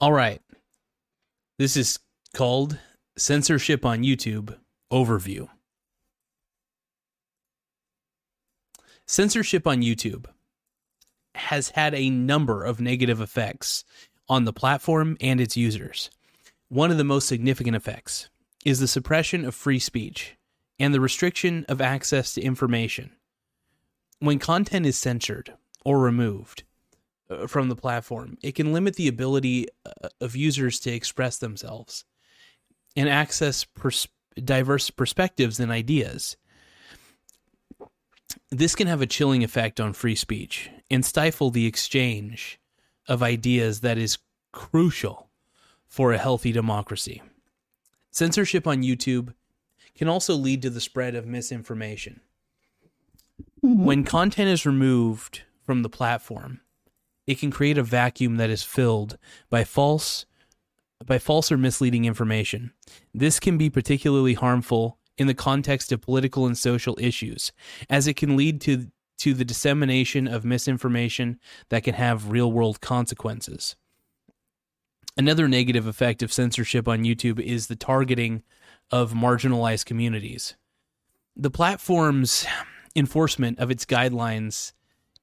All right. This is called Censorship on YouTube Overview. Censorship on YouTube has had a number of negative effects on the platform and its users. One of the most significant effects is the suppression of free speech and the restriction of access to information. When content is censored or removed from the platform, it can limit the ability uh, of users to express themselves and access pers- diverse perspectives and ideas. This can have a chilling effect on free speech and stifle the exchange of ideas that is crucial for a healthy democracy. Censorship on YouTube can also lead to the spread of misinformation. When content is removed from the platform, it can create a vacuum that is filled by false by false or misleading information. This can be particularly harmful in the context of political and social issues, as it can lead to to the dissemination of misinformation that can have real-world consequences. Another negative effect of censorship on YouTube is the targeting of marginalized communities. The platform's enforcement of its guidelines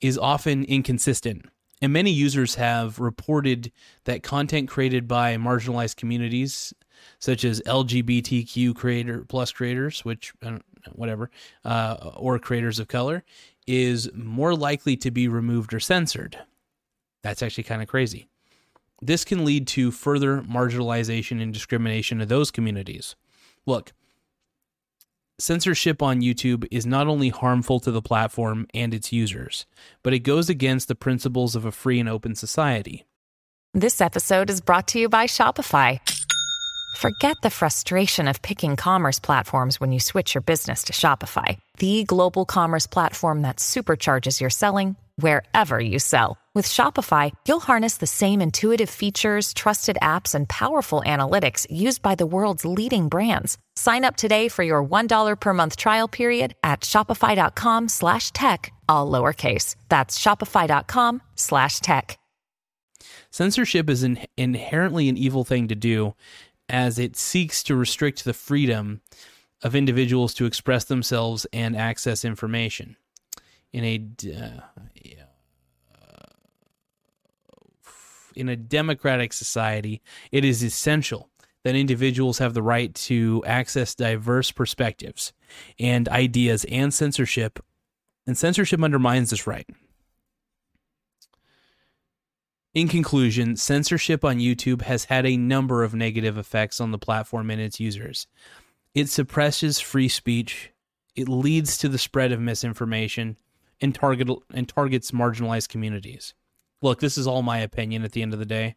is often inconsistent, and many users have reported that content created by marginalized communities, such as LGBTQ creator plus creators, which whatever, uh, or creators of color, is more likely to be removed or censored. That's actually kind of crazy. This can lead to further marginalization and discrimination of those communities. Look, censorship on YouTube is not only harmful to the platform and its users, but it goes against the principles of a free and open society. This episode is brought to you by Shopify. Forget the frustration of picking commerce platforms when you switch your business to Shopify, the global commerce platform that supercharges your selling wherever you sell. With Shopify, you'll harness the same intuitive features, trusted apps, and powerful analytics used by the world's leading brands. Sign up today for your $1 per month trial period at shopify.com slash tech, all lowercase. That's shopify.com slash tech. Censorship is in- inherently an evil thing to do as it seeks to restrict the freedom of individuals to express themselves and access information. In a uh, in a democratic society, it is essential that individuals have the right to access diverse perspectives and ideas and censorship and censorship undermines this right. In conclusion, censorship on YouTube has had a number of negative effects on the platform and its users. It suppresses free speech, it leads to the spread of misinformation, and target and targets marginalized communities. Look, this is all my opinion at the end of the day.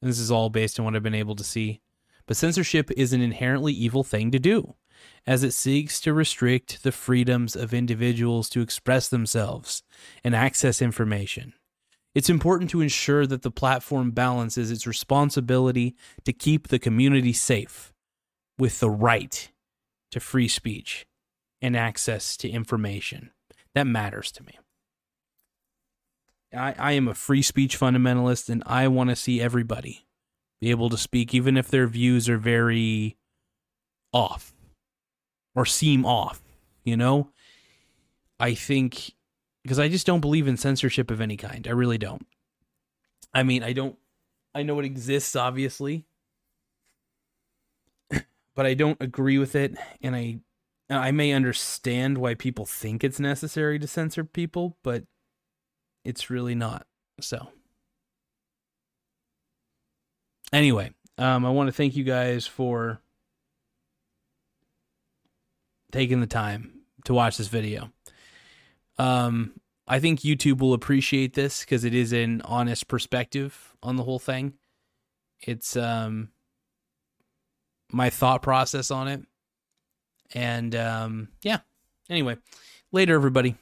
And this is all based on what I've been able to see. But censorship is an inherently evil thing to do, as it seeks to restrict the freedoms of individuals to express themselves and access information. It's important to ensure that the platform balances its responsibility to keep the community safe with the right to free speech and access to information. That matters to me. I, I am a free speech fundamentalist and I want to see everybody be able to speak, even if their views are very off or seem off, you know? I think because I just don't believe in censorship of any kind. I really don't. I mean, I don't I know it exists obviously, but I don't agree with it and I I may understand why people think it's necessary to censor people, but it's really not. So anyway, um, I want to thank you guys for taking the time to watch this video. Um, I think YouTube will appreciate this because it is an honest perspective on the whole thing. It's um my thought process on it. And um yeah. Anyway, later everybody.